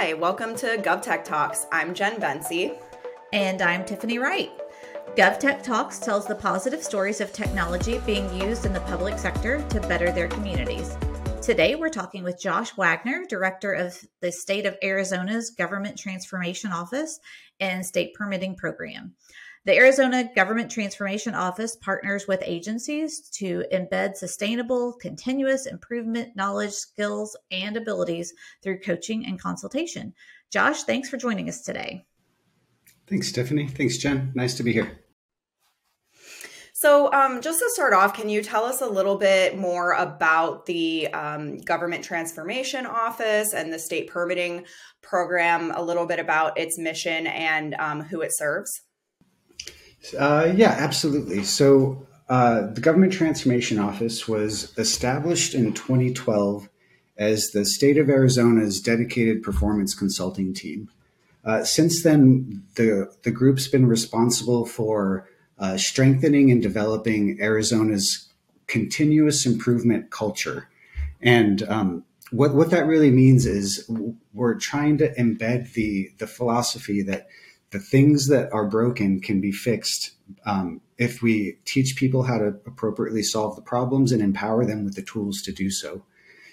Hi, welcome to GovTech Talks. I'm Jen Bensi. And I'm Tiffany Wright. GovTech Talks tells the positive stories of technology being used in the public sector to better their communities. Today, we're talking with Josh Wagner, Director of the State of Arizona's Government Transformation Office and State Permitting Program. The Arizona Government Transformation Office partners with agencies to embed sustainable, continuous improvement knowledge, skills, and abilities through coaching and consultation. Josh, thanks for joining us today. Thanks, Tiffany. Thanks, Jen. Nice to be here. So, um, just to start off, can you tell us a little bit more about the um, Government Transformation Office and the State Permitting Program, a little bit about its mission and um, who it serves? Uh, yeah, absolutely. So uh, the Government Transformation Office was established in 2012 as the state of Arizona's dedicated performance consulting team. Uh, since then, the, the group's been responsible for uh, strengthening and developing Arizona's continuous improvement culture. And um, what, what that really means is we're trying to embed the, the philosophy that the things that are broken can be fixed um, if we teach people how to appropriately solve the problems and empower them with the tools to do so.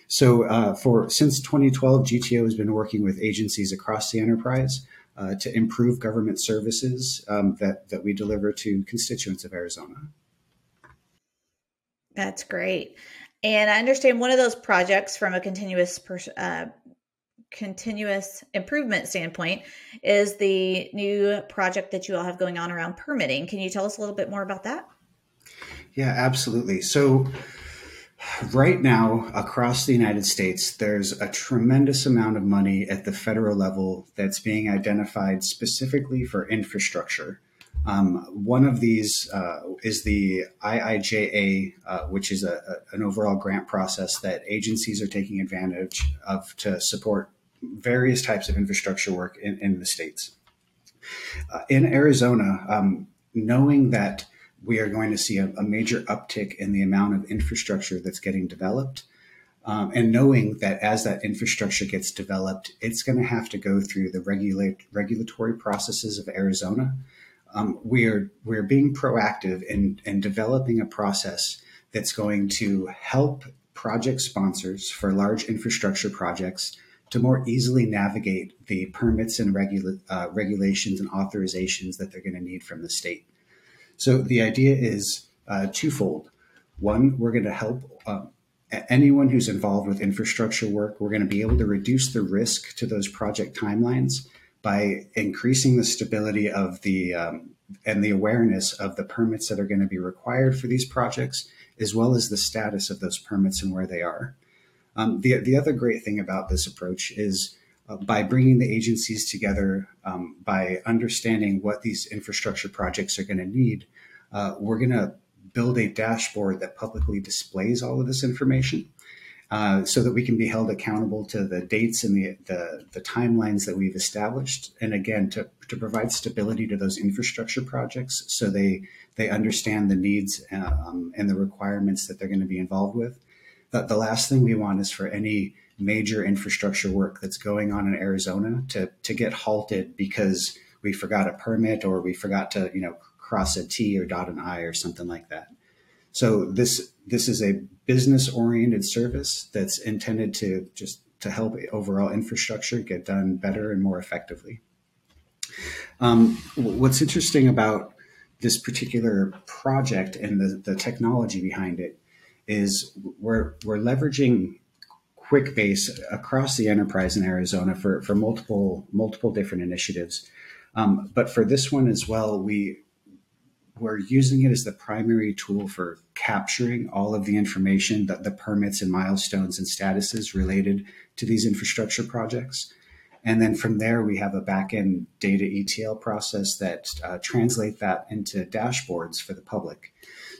So, uh, for since 2012, GTO has been working with agencies across the enterprise uh, to improve government services um, that that we deliver to constituents of Arizona. That's great. And I understand one of those projects from a continuous uh, continuous improvement standpoint is the new project that you all have going on around permitting. Can you tell us a little bit more about that? Yeah, absolutely. So, right now, across the United States, there's a tremendous amount of money at the federal level that's being identified specifically for infrastructure. Um, one of these uh, is the IIJA, uh, which is a, a, an overall grant process that agencies are taking advantage of to support various types of infrastructure work in, in the states. Uh, in Arizona, um, knowing that we are going to see a, a, major uptick in the amount of infrastructure that's getting developed, um, and knowing that as that infrastructure gets developed, it's going to have to go through the regulate, regulatory processes of Arizona. Um, we are we're being proactive in, in developing a process that's going to help project sponsors for large infrastructure projects to more easily navigate the permits and regula- uh, regulations and authorizations that they're going to need from the state. So the idea is uh, twofold. One, we're going to help uh, anyone who's involved with infrastructure work. We're going to be able to reduce the risk to those project timelines by increasing the stability of the um, and the awareness of the permits that are going to be required for these projects, as well as the status of those permits and where they are. Um, the, the other great thing about this approach is uh, by bringing the agencies together, um, by understanding what these infrastructure projects are going to need, uh, we're going to build a dashboard that publicly displays all of this information. Uh, so that we can be held accountable to the dates and the, the, the, timelines that we've established. And again, to, to provide stability to those infrastructure projects so they, they understand the needs um, and the requirements that they're going to be involved with the, the last thing we want is for any major infrastructure work that's going on in Arizona to to get halted because we forgot a permit or we forgot to you know cross a T or dot an I or something like that. So this this is a business oriented service that's intended to just to help overall infrastructure get done better and more effectively. Um, what's interesting about this particular project and the, the technology behind it is we're we're leveraging QuickBase across the enterprise in Arizona for for multiple multiple different initiatives. Um, but for this one as well, we we're using it as the primary tool for capturing all of the information that the permits and milestones and statuses related to these infrastructure projects. And then from there, we have a backend data ETL process that uh, translate that into dashboards for the public.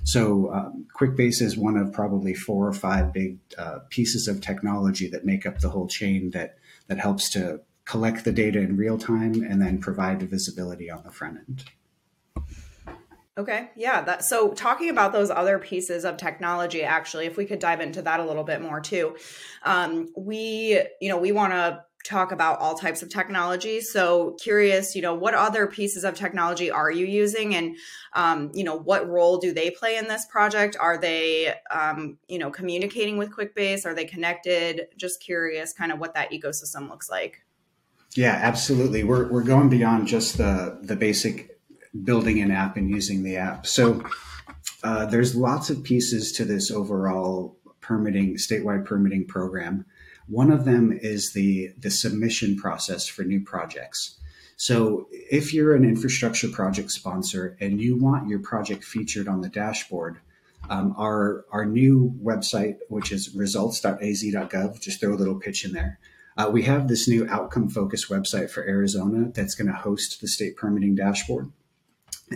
So um, QuickBase is one of probably four or five big uh, pieces of technology that make up the whole chain that that helps to collect the data in real time and then provide the visibility on the front end. Okay, yeah. That, so, talking about those other pieces of technology, actually, if we could dive into that a little bit more too, um, we, you know, we want to talk about all types of technology. So curious, you know, what other pieces of technology are you using, and um, you know, what role do they play in this project? Are they, um, you know, communicating with QuickBase? Are they connected? Just curious, kind of what that ecosystem looks like. Yeah, absolutely. We're we're going beyond just the the basic building an app and using the app. So uh, there's lots of pieces to this overall permitting statewide permitting program. One of them is the the submission process for new projects. So if you're an infrastructure project sponsor and you want your project featured on the dashboard, um, our our new website, which is results.az.gov, just throw a little pitch in there. Uh, we have this new outcome focused website for Arizona that's going to host the state permitting dashboard.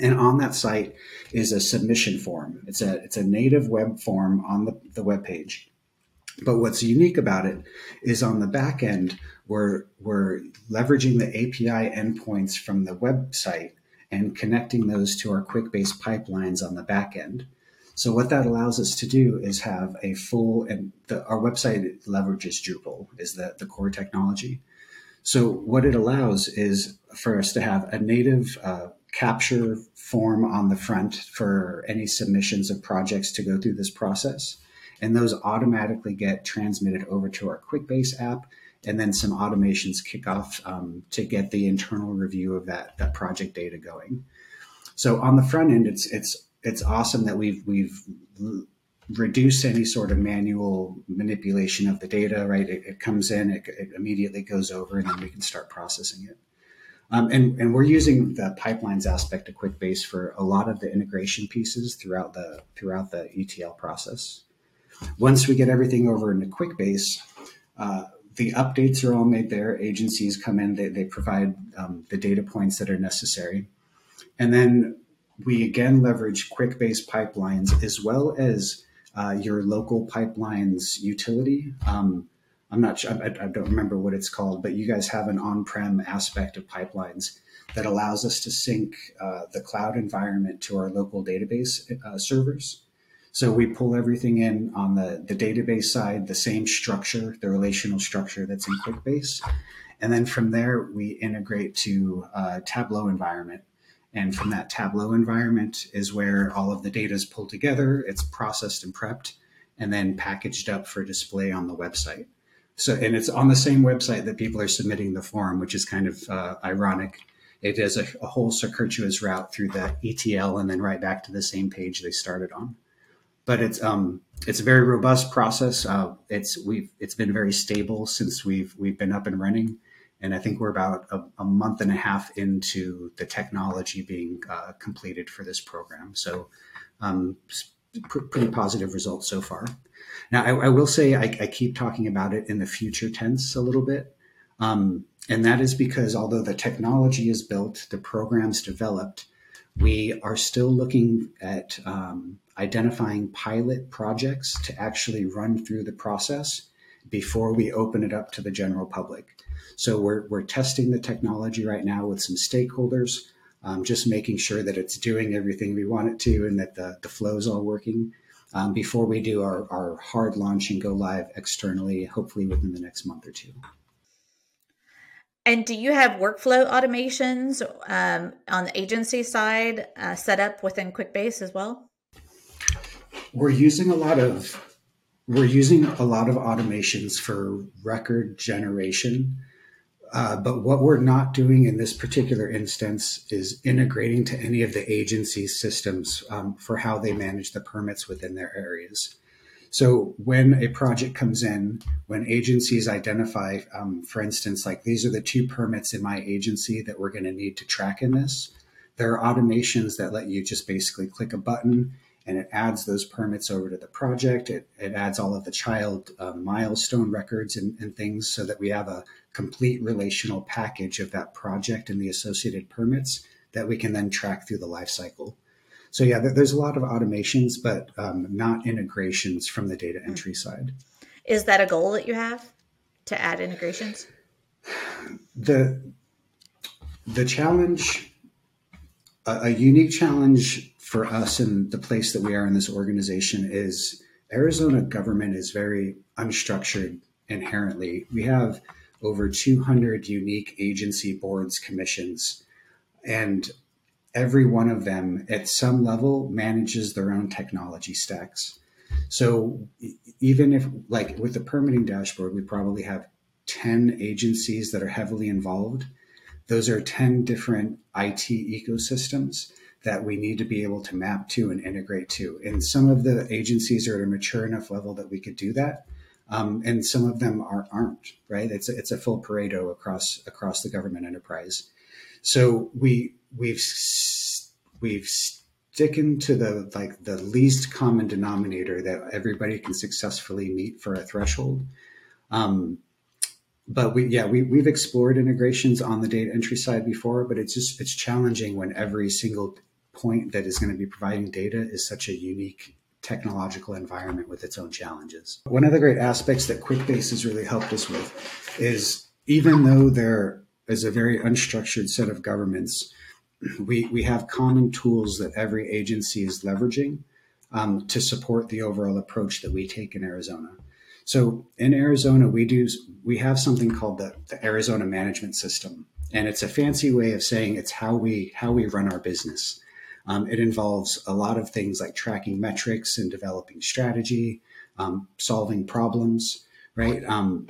And on that site is a submission form. It's a it's a native web form on the, the web page. But what's unique about it is on the back end, we're, we're leveraging the API endpoints from the website and connecting those to our QuickBase pipelines on the back end. So what that allows us to do is have a full and the, our website leverages Drupal is the, the core technology. So what it allows is for us to have a native uh, capture form on the front for any submissions of projects to go through this process. And those automatically get transmitted over to our QuickBase app. And then some automations kick off um, to get the internal review of that, that project data going. So on the front end, it's it's it's awesome that we've we've reduced any sort of manual manipulation of the data. Right, it, it comes in, it, it, immediately goes over, and then we can start processing it. Um, and, and we're using the pipelines aspect of QuickBase for a lot of the integration pieces throughout the throughout the ETL process. Once we get everything over into QuickBase, uh, the updates are all made there. Agencies come in, they, they provide um, the data points that are necessary. And then we again leverage QuickBase pipelines as well as uh, your local pipelines utility. Um, I'm not sure, I, I, don't remember what it's called, but you guys have an on prem aspect of pipelines that allows us to sync uh, the cloud environment to our local database uh, servers. So we pull everything in on the, the database side, the same structure, the relational structure that's in QuickBase. And then from there, we integrate to a Tableau environment. And from that Tableau environment is where all of the data is pulled together, it's processed and prepped, and then packaged up for display on the website. So, and it's on the same website that people are submitting the form, which is kind of uh, ironic. It is a, a whole circuitous route through the ETL and then right back to the same page they started on but it's um it's a very robust process. Uh, it's we've it's been very stable since we've we've been up and running, and I think we're about a, a month and a half into the technology being uh, completed for this program. So, um, pr- pretty positive results so far. Now, I, I will say I, I, keep talking about it in the future tense a little bit, um, and that is because although the technology is built, the program's developed, we are still looking at um, identifying pilot projects to actually run through the process before we open it up to the general public. So we're, we're testing the technology right now with some stakeholders, um, just making sure that it's doing everything we want it to and that the, the flow is all working um, before we do our, our hard launch and go live externally, hopefully within the next month or two. And do you have workflow automations um, on the agency side uh, set up within QuickBase as well? we're using a lot of we're using a lot of automations for record generation. Uh, but what we're not doing in this particular instance is integrating to any of the agency systems um, for how they manage the permits within their areas. So when a project comes in, when agencies identify, um, for instance, like these are the two permits in my agency that we're going to need to track in this, there are automations that let you just basically click a button and it adds those permits over to the project. It, it adds all of the child uh, milestone records and, and, things so that we have a complete relational package of that project and the associated permits that we can then track through the life cycle. So yeah, there's a lot of automations, but um, not integrations from the data entry side. Is that a goal that you have to add integrations? The the challenge, a, a unique challenge for us and the place that we are in this organization is Arizona government is very unstructured inherently. We have over 200 unique agency boards, commissions, and every one of them at some level manages their own technology stacks. So even if, like with the permitting dashboard, we probably have 10 agencies that are heavily involved. Those are 10 different IT ecosystems that we need to be able to map to and integrate to. And some of the agencies are at a mature enough level that we could do that. Um, and some of them are, aren't, right? It's a, it's a full Pareto across across the government enterprise. So we we've we've sticking to the like the least common denominator that everybody can successfully meet for a threshold. Um, but we yeah we, we've explored integrations on the data entry side before but it's just it's challenging when every single point that is going to be providing data is such a unique technological environment with its own challenges one of the great aspects that quickbase has really helped us with is even though there is a very unstructured set of governments we, we have common tools that every agency is leveraging um, to support the overall approach that we take in arizona so in Arizona, we do we have something called the, the Arizona Management System, and it's a fancy way of saying it's how we how we run our business. Um, it involves a lot of things like tracking metrics and developing strategy, um, solving problems, right? Um,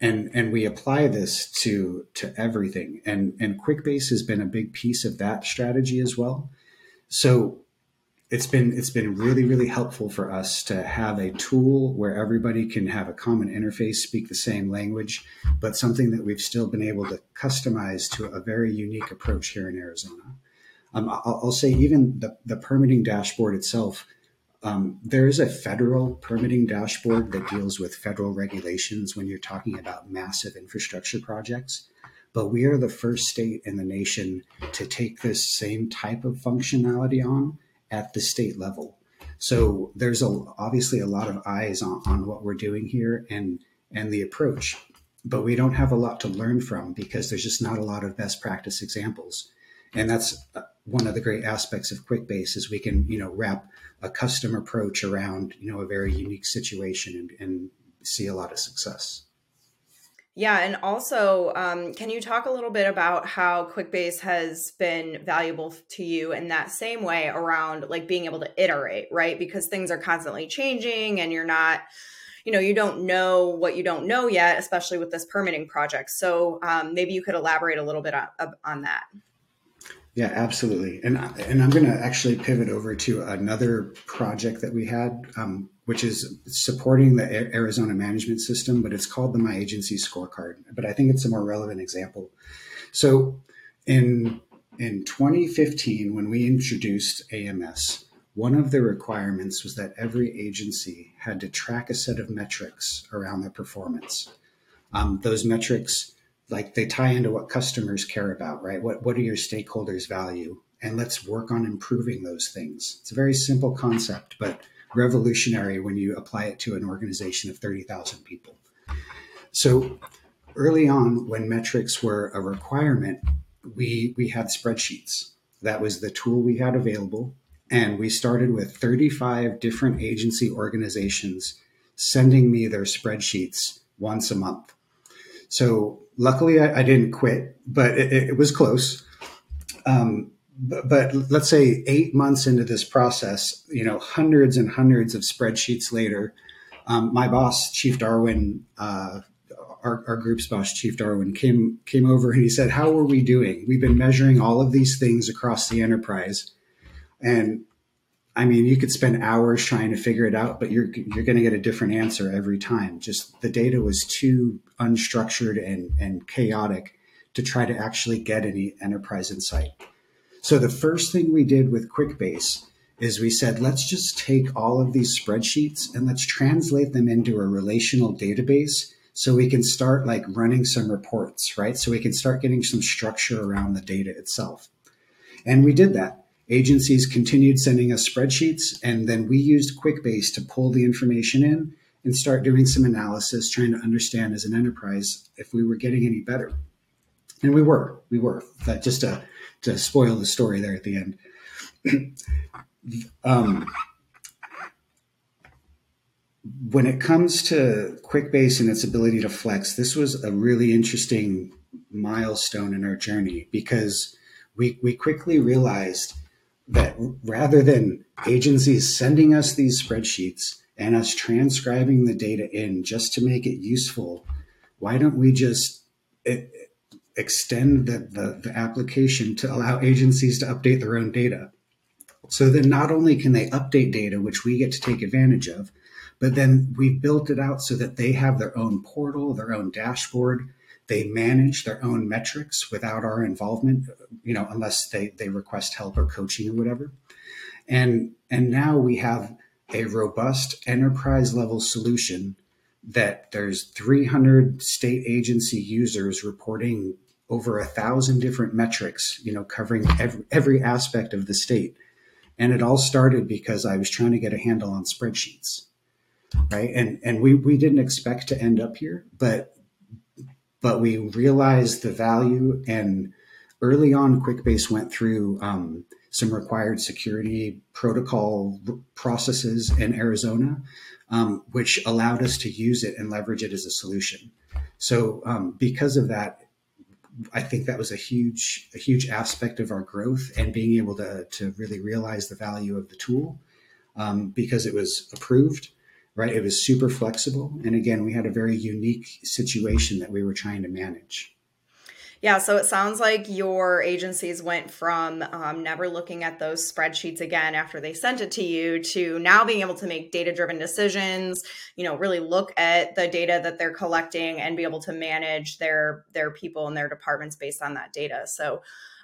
and and we apply this to to everything. And and QuickBase has been a big piece of that strategy as well. So it's been it's been really really helpful for us to have a tool where everybody can have a common interface speak the same language but something that we've still been able to customize to a very unique approach here in arizona um, I'll, I'll, say even the, the permitting dashboard itself um, there is a federal permitting dashboard that deals with federal regulations when you're talking about massive infrastructure projects. But we are the first state in the nation to take this same type of functionality on at the state level. So there's a, obviously a lot of eyes on, on what we're doing here and and the approach, but we don't have a lot to learn from because there's just not a lot of best practice examples, and that's one of the great aspects of QuickBase is we can you know wrap a custom approach around you know a very unique situation and, and see a lot of success. Yeah, and also, um, can you talk a little bit about how QuickBase has been valuable to you in that same way around like being able to iterate, right? Because things are constantly changing, and you're not, you know, you don't know what you don't know yet, especially with this permitting project. So um, maybe you could elaborate a little bit on, on that. Yeah, absolutely. And and I'm going to actually pivot over to another project that we had. Um, which is supporting the Arizona management system, but it's called the My Agency Scorecard. But I think it's a more relevant example. So in in 2015, when we introduced AMS, one of the requirements was that every agency had to track a set of metrics around their performance. Um, those metrics, like they tie into what customers care about, right? What what do your stakeholders value? And let's work on improving those things. It's a very simple concept, but revolutionary when you apply it to an organization of 30,000 people. So early on, when metrics were a requirement, we, we had spreadsheets. That was the tool we had available. And we started with 35 different agency organizations sending me their spreadsheets once a month. So luckily, I, I didn't quit, but it, it was close. Um, but, but let's say eight months into this process, you know, hundreds and hundreds of spreadsheets later, um, my boss, Chief Darwin, uh, our, our, group's boss, Chief Darwin, came came over and he said, "How are we doing? We've been measuring all of these things across the enterprise, and I mean, you could spend hours trying to figure it out, but you're you're going to get a different answer every time. Just the data was too unstructured and and chaotic to try to actually get any enterprise insight." So the first thing we did with QuickBase is we said, let's just take all of these spreadsheets and let's translate them into a relational database so we can start like running some reports, right? So we can start getting some structure around the data itself. And we did that. Agencies continued sending us spreadsheets, and then we used QuickBase to pull the information in and start doing some analysis, trying to understand as an enterprise if we were getting any better. And we were, we were. That just a to spoil the story there at the end. um, when it comes to QuickBase and its ability to flex, this was a really interesting milestone in our journey because we, we quickly realized that rather than agencies sending us these spreadsheets and us transcribing the data in just to make it useful, why don't we just eh, extend the, the, the application to allow agencies to update their own data? So then not only can they update data, which we get to take advantage of, but then we've built it out so that they have their own portal, their own dashboard. They manage their own metrics without our involvement, you know, unless they, they request help or coaching or whatever. And and now we have a robust enterprise level solution that there's 300 state agency users reporting over a thousand different metrics, you know, covering every, every aspect of the state. And it all started because I was trying to get a handle on spreadsheets right? And and we we didn't expect to end up here, but but we realized the value. And early on, QuickBase went through um, some required security protocol processes in Arizona, um, which allowed us to use it and leverage it as a solution. So um, because of that, I think that was a huge a huge aspect of our growth and being able to to really realize the value of the tool um, because it was approved right? It was super flexible. And again, we had a very unique situation that we were trying to manage. Yeah, so it sounds like your agencies went from um, never looking at those spreadsheets again after they sent it to you to now being able to make data driven decisions, you know, really look at the data that they're collecting and be able to manage their their people and their departments based on that data. So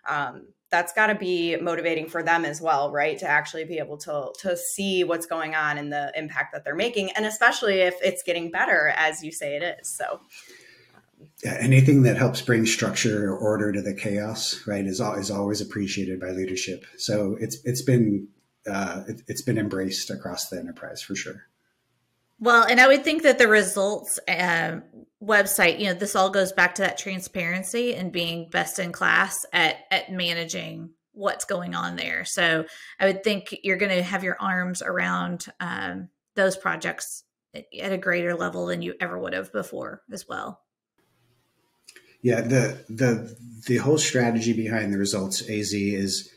um, that's got to be motivating for them as well right? To actually be able to to see what's going on and the impact that they're making and especially if it's getting better as you say it is so. Yeah, anything that helps bring structure or order to the chaos right is, is always appreciated by leadership. So it's it's been uh, it, it's been embraced across the enterprise for sure. Well, and I would think that the results um, website, you know, this all goes back to that transparency and being best in class at at managing what's going on there. So I would think you're going to have your arms around um, those projects at a greater level than you ever would have before as well. Yeah, the the the whole strategy behind the results AZ is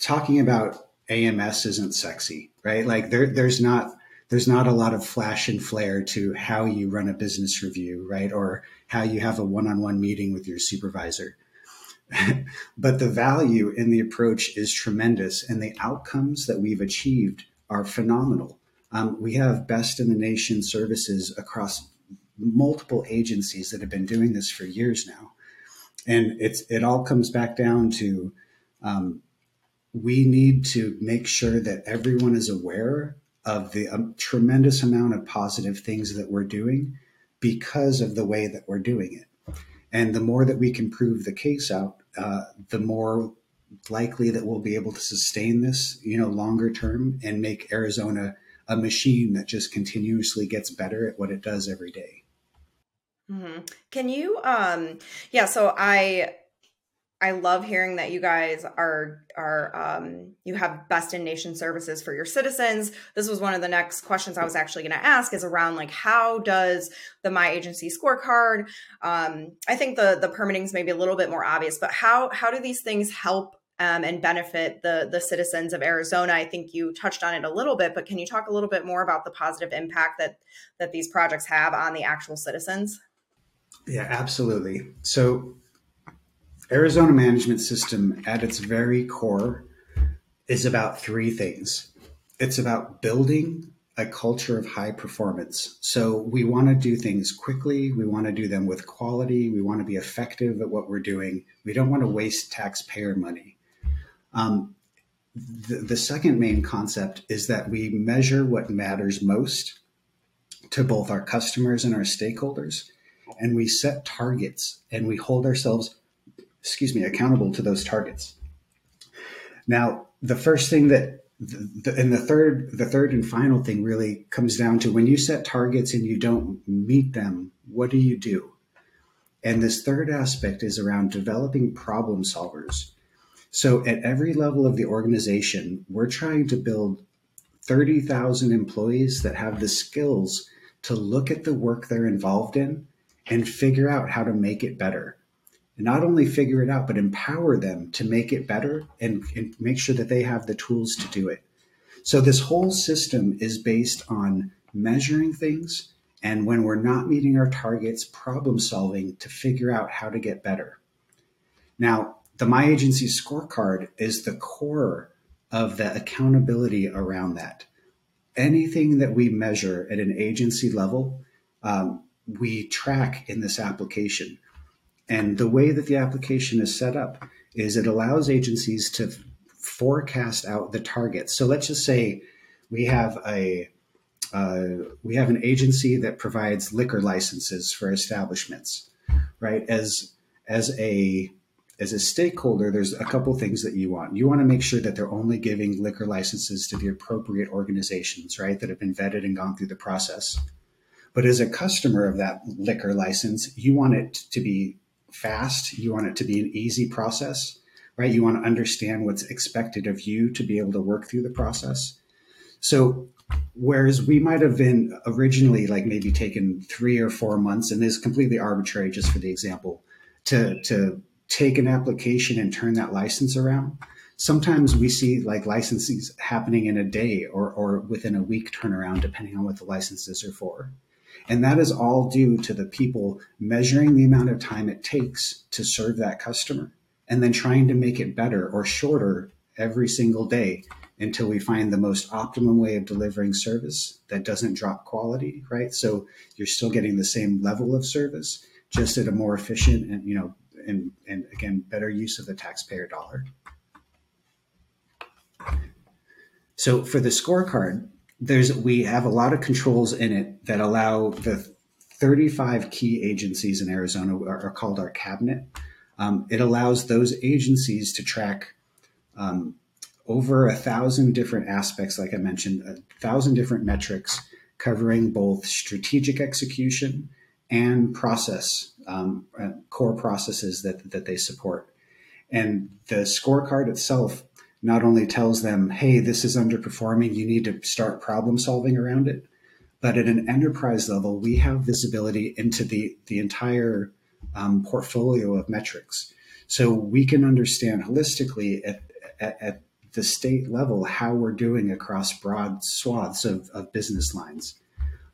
talking about AMS isn't sexy, right? Like there there's not there's not a lot of flash and flare to how you run a business review, right? Or how you have a one-on-one meeting with your supervisor. but the value in the approach is tremendous, and the outcomes that we've achieved are phenomenal. Um, we have best in the nation services across multiple agencies that have been doing this for years now, and it's it all comes back down to um, we need to make sure that everyone is aware of the um, tremendous amount of positive things that we're doing because of the way that we're doing it. And the more that we can prove the case out, uh, the more likely that we'll be able to sustain this, you know, longer term and make Arizona a machine that just continuously gets better at what it does every day. Mm-hmm. Can you, um, yeah, so I, I love hearing that you guys are are um, you have best in nation services for your citizens. This was one of the next questions I was actually going to ask is around like how does the My Agency scorecard? Um, I think the the permitting is maybe a little bit more obvious, but how how do these things help um, and benefit the the citizens of Arizona? I think you touched on it a little bit, but can you talk a little bit more about the positive impact that that these projects have on the actual citizens? Yeah, absolutely. So Arizona management system at its very core is about three things. It's about building a culture of high performance. So we want to do things quickly. We want to do them with quality. We want to be effective at what we're doing. We don't want to waste taxpayer money. Um, the, the second main concept is that we measure what matters most to both our customers and our stakeholders. And we set targets and we hold ourselves excuse me, accountable to those targets. Now, the first thing that the, and the third the third and final thing really comes down to when you set targets and you don't meet them what do you do and this third aspect is around developing problem solvers so at every level of the organization we're trying to build 30,000 employees that have the skills to look at the work they're involved in and figure out how to make it better. Not only figure it out, but empower them to make it better and, and make sure that they have the tools to do it. So, this whole system is based on measuring things and when we're not meeting our targets, problem solving to figure out how to get better. Now, the My Agency scorecard is the core of the accountability around that. Anything that we measure at an agency level, um, we track in this application. And the way that the application is set up is it allows agencies to forecast out the targets. So let's just say we have a uh, we have an agency that provides liquor licenses for establishments, right? As as a as a stakeholder, there's a couple things that you want. You want to make sure that they're only giving liquor licenses to the appropriate organizations, right, that have been vetted and gone through the process. But as a customer of that liquor license, you want it to be fast. You want it to be an easy process, right? You want to understand what's expected of you to be able to work through the process. So, whereas we might have been originally like maybe taken three or four months, and this is completely arbitrary just for the example, to, to take an application and turn that license around. Sometimes we see like licenses happening in a day or, or within a week turnaround, depending on what the licenses are for. And that is all due to the people measuring the amount of time it takes to serve that customer and then trying to make it better or shorter every single day until we find the most optimum way of delivering service that doesn't drop quality, right? So you're still getting the same level of service, just at a more efficient and, you know, and, and again, better use of the taxpayer dollar. So for the scorecard, there's we have a lot of controls in it that allow the 35 key agencies in Arizona are, are called our cabinet. Um, it allows those agencies to track um, over a thousand different aspects, like I mentioned, a thousand different metrics covering both strategic execution and process um, uh, core processes that, that they support. And the scorecard itself not only tells them, hey, this is underperforming, you need to start problem solving around it, but at an enterprise level, we have visibility into the, the entire um, portfolio of metrics. So we can understand holistically at, at, at, the state level how we're doing across broad swaths of, of business lines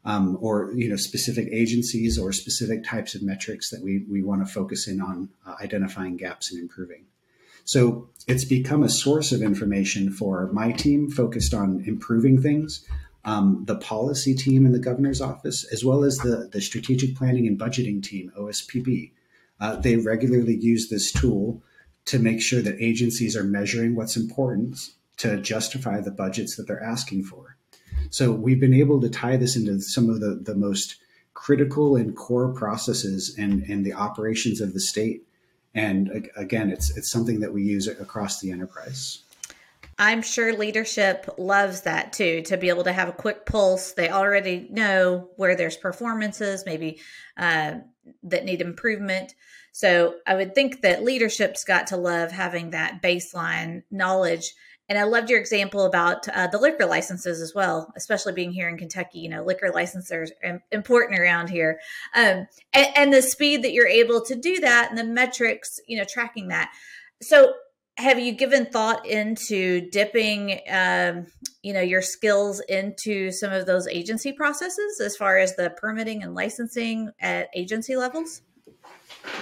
um, or you know specific agencies or specific types of metrics that we, we want to focus in on uh, identifying gaps and improving. So it's become a source of information for my team focused on improving things, um, the policy team in the governor's office, as well as the, the strategic planning and budgeting team, OSPB. Uh, they regularly use this tool to make sure that agencies are measuring what's important to justify the budgets that they're asking for. So we've been able to tie this into some of the, the most critical and core processes and, and the operations of the state. And again, it's it's something that we use across the enterprise. I'm sure leadership loves that too, to be able to have a quick pulse. They already know where there's performances, maybe uh, that need improvement. So I would think that leadership's got to love having that baseline knowledge and I loved your example about uh, the liquor licenses as well, especially being here in Kentucky. You know, liquor licenses are important around here, um, and, and the speed that you're able to do that, and the metrics, you know, tracking that. So, have you given thought into dipping, um, you know, your skills into some of those agency processes as far as the permitting and licensing at agency levels?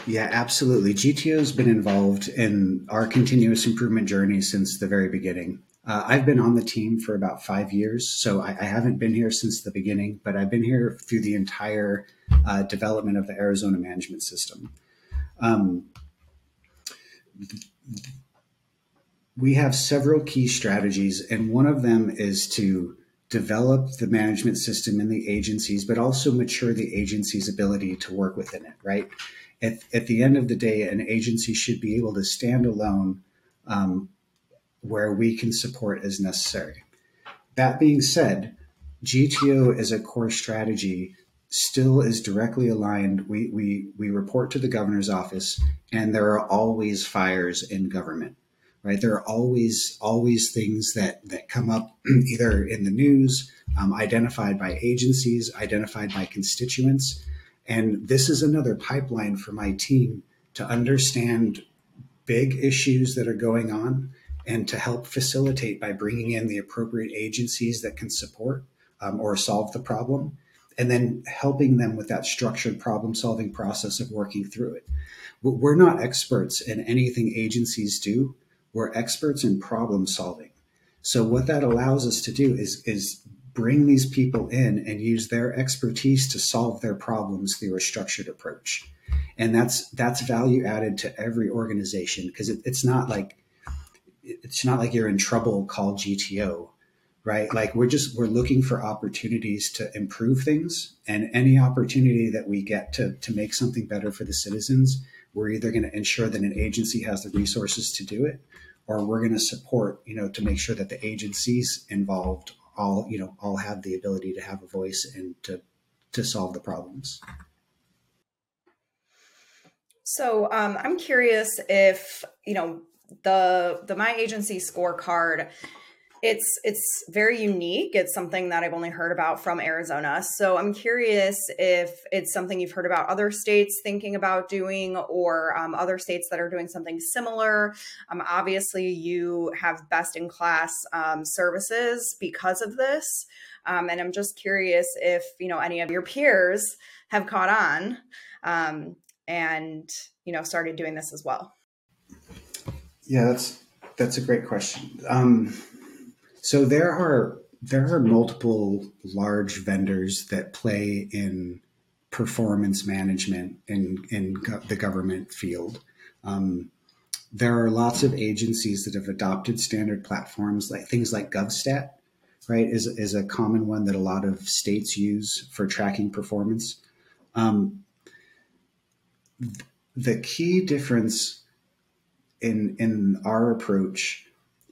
Yeah, absolutely. GTO has been involved in our continuous improvement journey since the very beginning. Uh, I've been on the team for about five years, so I, I, haven't been here since the beginning, but I've been here through the entire uh, development of the Arizona management system. Um, we have several key strategies, and one of them is to develop the management system in the agencies, but also mature the agency's ability to work within it, right? At, at the end of the day, an agency should be able to stand alone um, where we can support as necessary. That being said, GTO as a core strategy still is directly aligned. We, we, we report to the governor's office, and there are always fires in government. right? There are always always things that that come up either in the news, um, identified by agencies, identified by constituents, and this is another pipeline for my team to understand big issues that are going on and to help facilitate by bringing in the appropriate agencies that can support um, or solve the problem and then helping them with that structured problem solving process of working through it. We're not experts in anything agencies do. We're experts in problem solving. So what that allows us to do is is bring these people in and use their expertise to solve their problems through a structured approach. And that's that's value added to every organization because it, it's not like it's not like you're in trouble call GTO, right? Like we're just we're looking for opportunities to improve things and any opportunity that we get to to make something better for the citizens, we're either going to ensure that an agency has the resources to do it or we're going to support, you know, to make sure that the agencies involved all, you know, all have the ability to have a voice and to to solve the problems. So um, I'm curious if you know the the my agency scorecard it's it's very unique. It's something that i've only heard about from arizona. So i'm curious if it's something you've heard about other states thinking about doing or um, other states that are doing something similar. Um, obviously you have best in class um, services because of this. Um, and i'm just curious if you know any of your peers have caught on um, and you know started doing this as well. Yeah, that's that's a great question. Um, so there are there are multiple large vendors that play in performance management in in go- the government field. Um, there are lots of agencies that have adopted standard platforms like things like GovStat, right? Is is a common one that a lot of states use for tracking performance. Um, the key difference in in our approach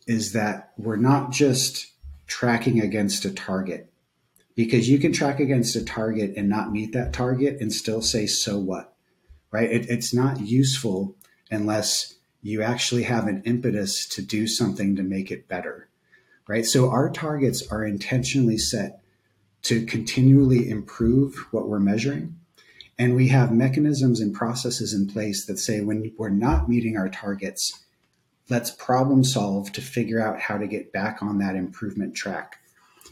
is that we're not just tracking against a target. Because you can track against a target and not meet that target and still say so what? Right? It, it's not useful unless you actually have an impetus to do something to make it better. Right? So our targets are intentionally set to continually improve what we're measuring. And we have mechanisms and processes in place that say when we're not meeting our targets, let's problem solve to figure out how to get back on that improvement track.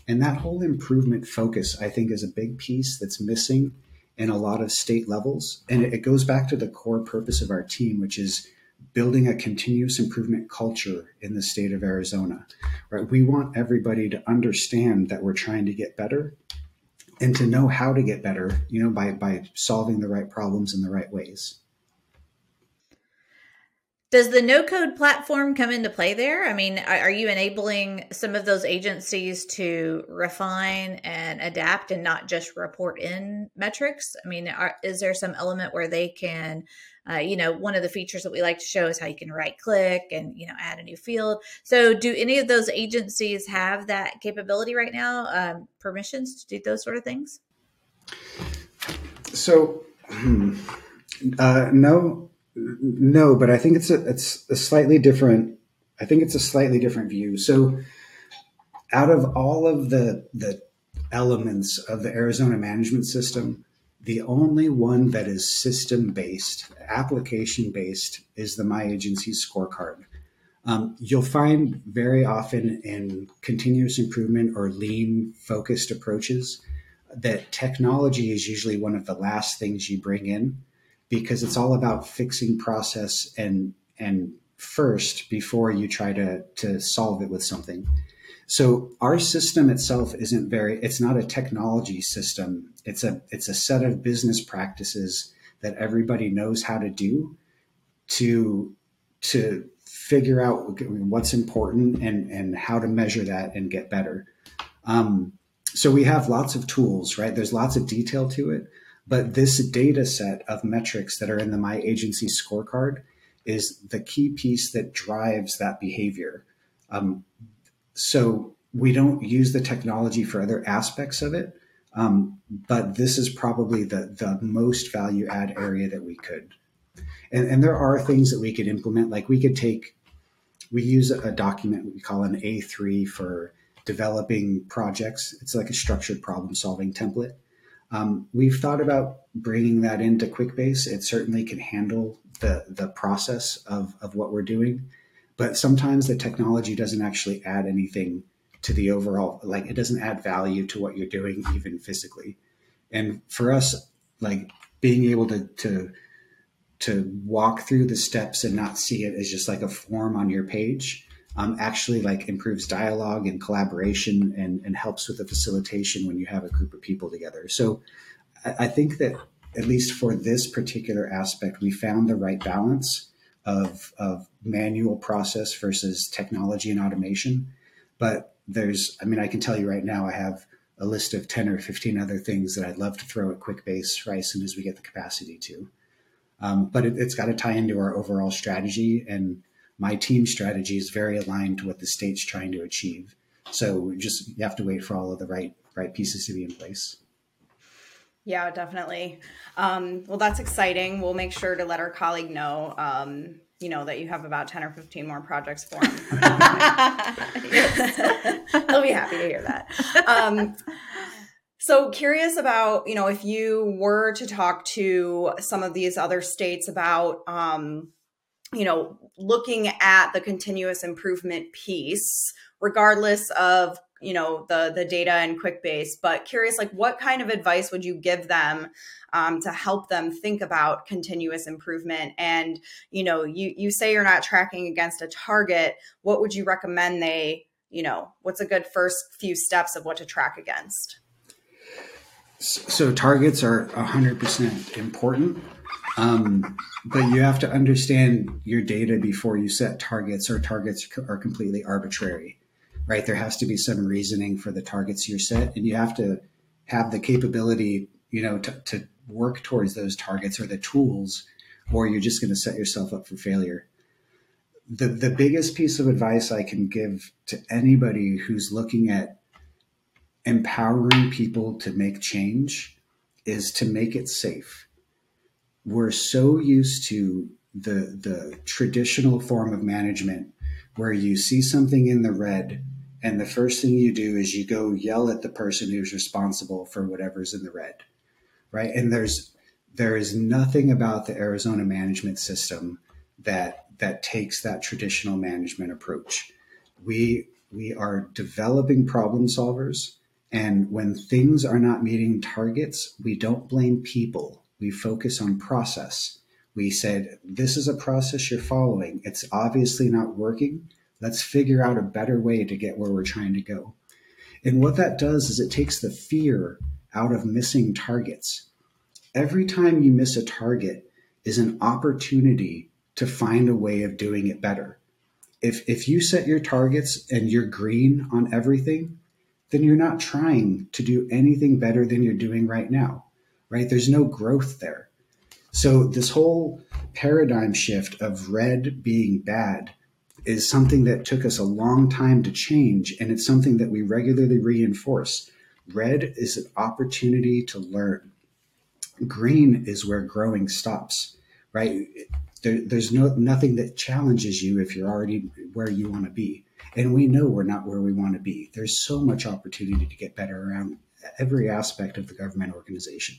And that whole improvement focus, I think, is a big piece that's missing in a lot of state levels. And it goes back to the core purpose of our team, which is building a continuous improvement culture in the state of Arizona. Right? We want everybody to understand that we're trying to get better and to know how to get better, you know, by by solving the right problems in the right ways. Does the no code platform come into play there? I mean, are you enabling some of those agencies to refine and adapt and not just report in metrics? I mean, are, is there some element where they can uh, you know, one of the features that we like to show is how you can right click and, you know, add a new field. So, do any of those agencies have that capability right now, um, permissions to do those sort of things? So, uh, no, no, but I think it's a, it's a slightly different. I think it's a slightly different view. So, out of all of the the elements of the Arizona management system, the only one that is system based, application based, is the My Agency scorecard. Um, you'll find very often in continuous improvement or lean focused approaches that technology is usually one of the last things you bring in because it's all about fixing process and and first before you try to to solve it with something. So our system itself isn't very it's not a technology system. It's a it's a set of business practices that everybody knows how to do to to figure out what's important and and how to measure that and get better. Um, so we have lots of tools, right? There's lots of detail to it, but this data set of metrics that are in the My Agency scorecard is the key piece that drives that behavior. Um, so we don't use the technology for other aspects of it, um, but this is probably the the most value add area that we could. And, and there are things that we could implement, like we could take we use a document we call an A3 for developing projects. It's like a structured problem solving template. Um, we've thought about bringing that into QuickBase. It certainly can handle the, the process of, of what we're doing, but sometimes the technology doesn't actually add anything to the overall, like it doesn't add value to what you're doing, even physically. And for us, like being able to, to, to walk through the steps and not see it as just like a form on your page um, actually like improves dialogue and collaboration and, and helps with the facilitation when you have a group of people together. So I, I think that at least for this particular aspect, we found the right balance of, of manual process versus technology and automation. But there's, I mean, I can tell you right now, I have a list of 10 or 15 other things that I'd love to throw at QuickBase right as soon as we get the capacity to. Um, but it, has got to tie into our overall strategy and my team strategy is very aligned to what the state's trying to achieve. So just you have to wait for all of the right right pieces to be in place. Yeah, definitely. Um, well, that's exciting. We'll make sure to let our colleague know. Um, you know that you have about 10 or 15 more projects for him he'll be happy to hear that um, so curious about you know if you were to talk to some of these other states about um, you know, looking at the continuous improvement piece, regardless of you know the the data and QuickBase, but curious, like what kind of advice would you give them um, to help them think about continuous improvement? And you know, you you say you're not tracking against a target. What would you recommend they? You know, what's a good first few steps of what to track against? So targets are 100% important. Um, but you have to understand your data before you set targets, or targets are completely arbitrary, right? There has to be some reasoning for the targets you're set, and you have to have the capability, you know, to, to work towards those targets or the tools, or you're just going to set yourself up for failure. The, the biggest piece of advice I can give to anybody who's looking at empowering people to make change is to make it safe. We're so used to the the traditional form of management where you see something in the red and the first thing you do is you go yell at the person who's responsible for whatever's in the red right? And there's there is nothing about the Arizona management system that that takes that traditional management approach. We we are developing problem solvers and when things are not meeting targets we don't blame people we focus on process. We said, this is a process you're following. It's obviously not working. Let's figure out a better way to get where we're trying to go. And what that does is it takes the fear out of missing targets. Every time you miss a target is an opportunity to find a way of doing it better. If, if you set your targets and you're green on everything, then you're not trying to do anything better than you're doing right now right? There's no growth there. So this whole paradigm shift of red being bad is something that took us a long time to change. And it's something that we regularly reinforce. Red is an opportunity to learn. Green is where growing stops, right? There, there's no nothing that challenges you if you're already where you want to be. And we know we're not where we want to be. There's so much opportunity to get better around every aspect of the government organization.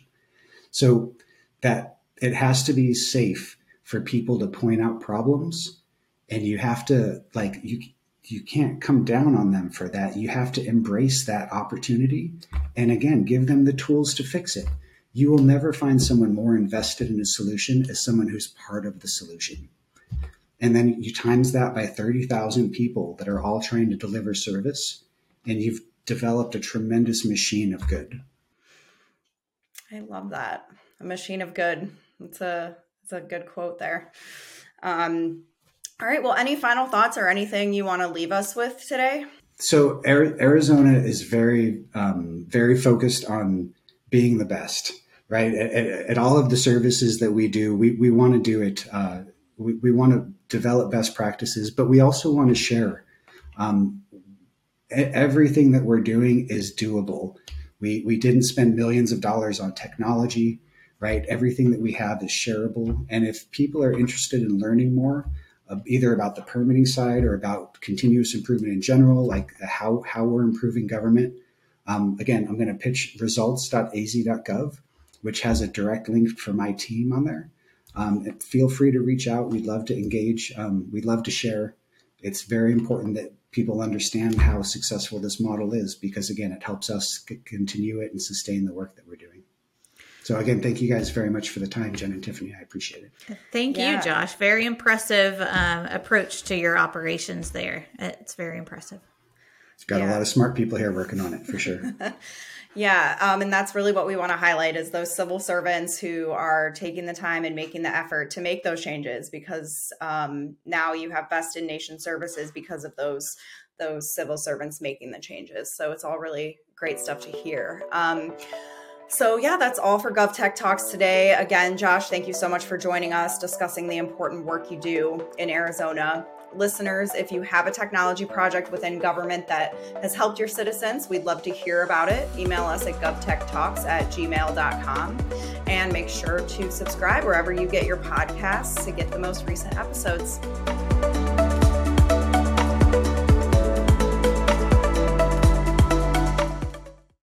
So that it has to be safe for people to point out problems and you have to like you you can't come down on them for that. You have to embrace that opportunity and again give them the tools to fix it. You will never find someone more invested in a solution as someone who's part of the solution. And then you times that by 30,000 people that are all trying to deliver service and you've developed a tremendous machine of good. I love that. A machine of good. It's a it's a good quote there. Um, all right. Well, any final thoughts or anything you want to leave us with today? So Arizona is very um, very focused on being the best, right? At, at, all of the services that we do, we, we want to do it. Uh, we, we want to develop best practices, but we also want to share. Um, everything that we're doing is doable. We, we didn't spend millions of dollars on technology, right? Everything that we have is shareable. And if people are interested in learning more uh, either about the permitting side or about continuous improvement in general, like how, how we're improving government. Um, again, I'm going to pitch results.az.gov, which has a direct link for my team on there. Um, feel free to reach out. We'd love to engage. Um, we'd love to share. It's very important that people understand how successful this model is because, again, it helps us c- continue it and sustain the work that we're doing. So again, thank you guys very much for the time, Jen and Tiffany. I appreciate it. Thank yeah. you, Josh. Very impressive um, approach to your operations there. It's very impressive. It's got yeah. a lot of smart people here working on it for sure. yeah, um, and that's really what we want to highlight is those civil servants who are taking the time and making the effort to make those changes because um, now you have best in nation services because of those those civil servants making the changes. So it's all really great stuff to hear. Um, so, yeah, that's all for GovTech Talks today. Again, Josh, thank you so much for joining us, discussing the important work you do in Arizona. Listeners, if you have a technology project within government that has helped your citizens, we'd love to hear about it. Email us at govtechtalks at gmail.com and make sure to subscribe wherever you get your podcasts to get the most recent episodes.